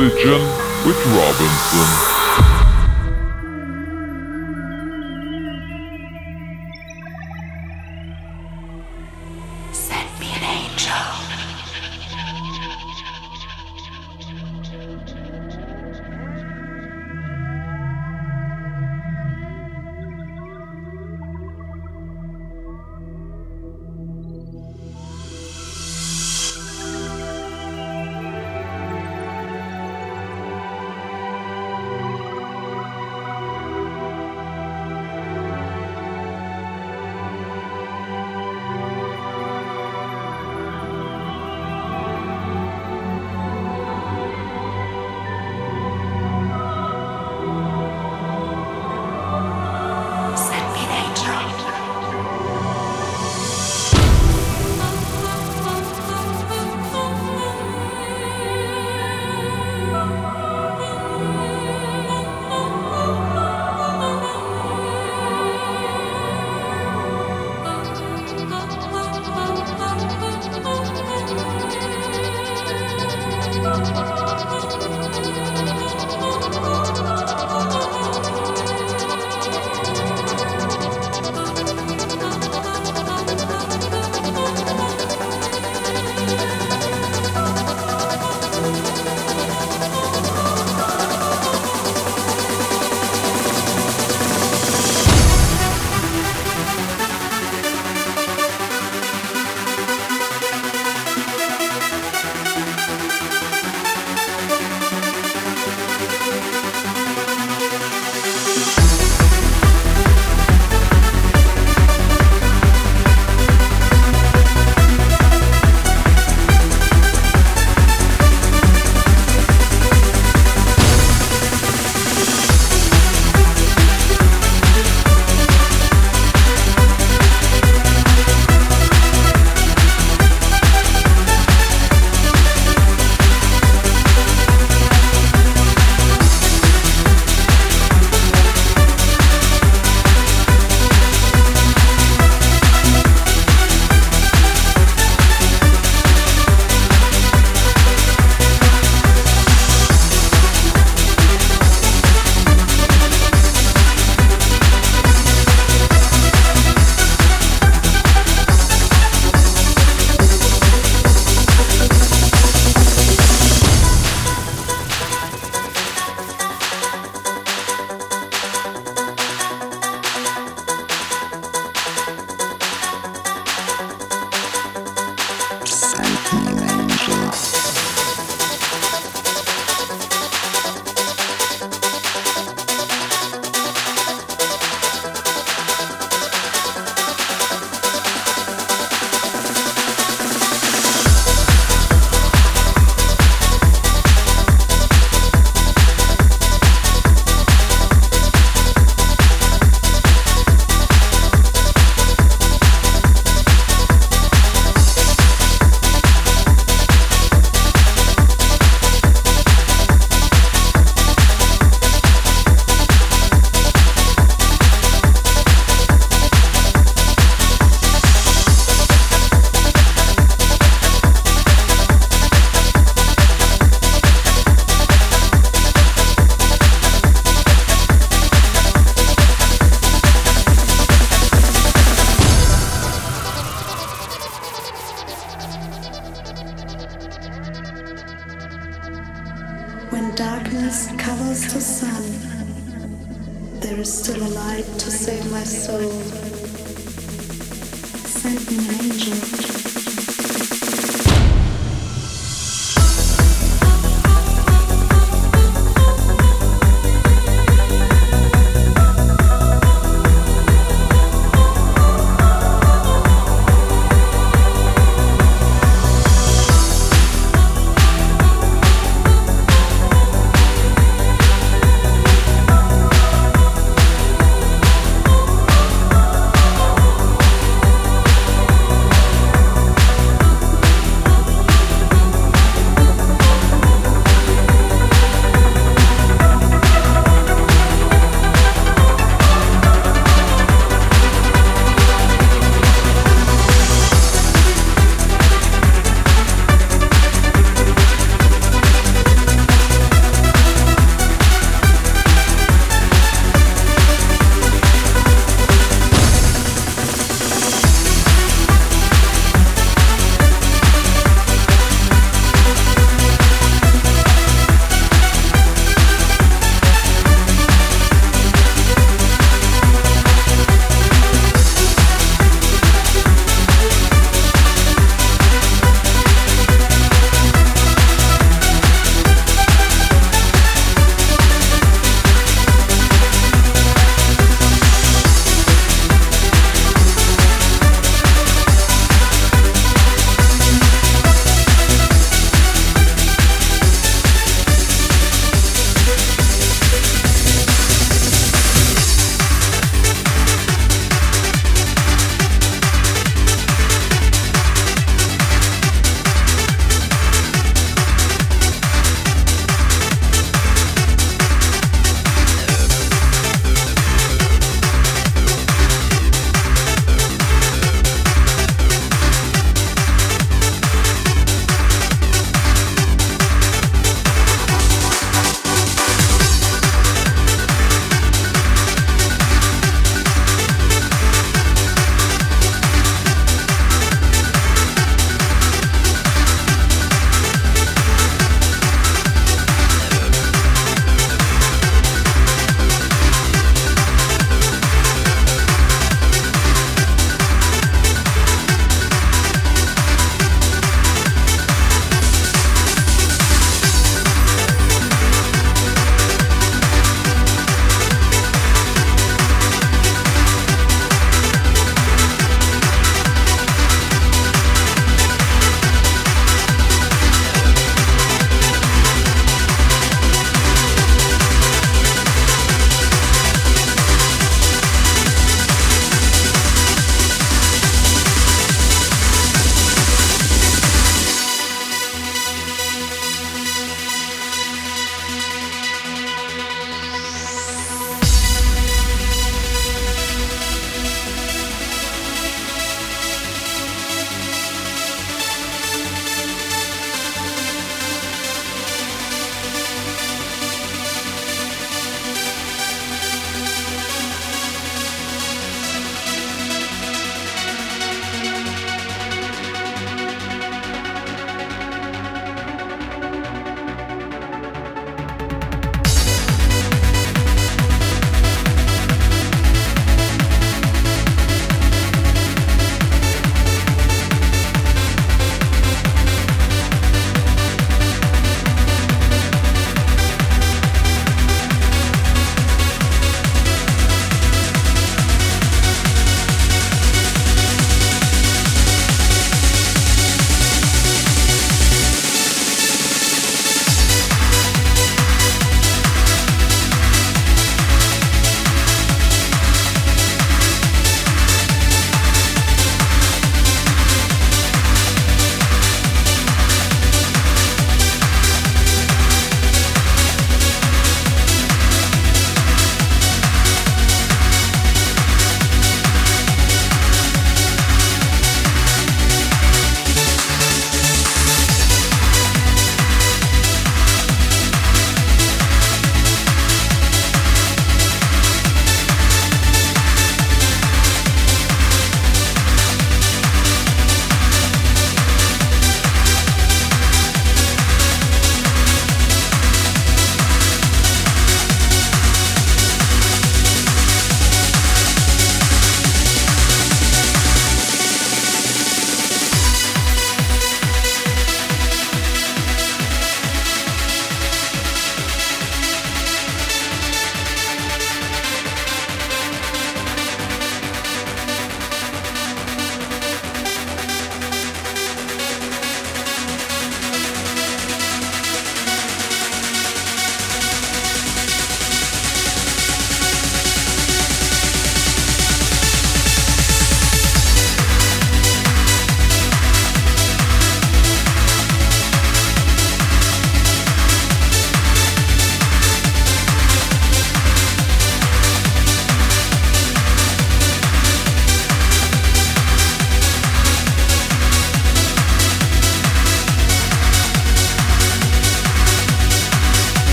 Religion with Robinson.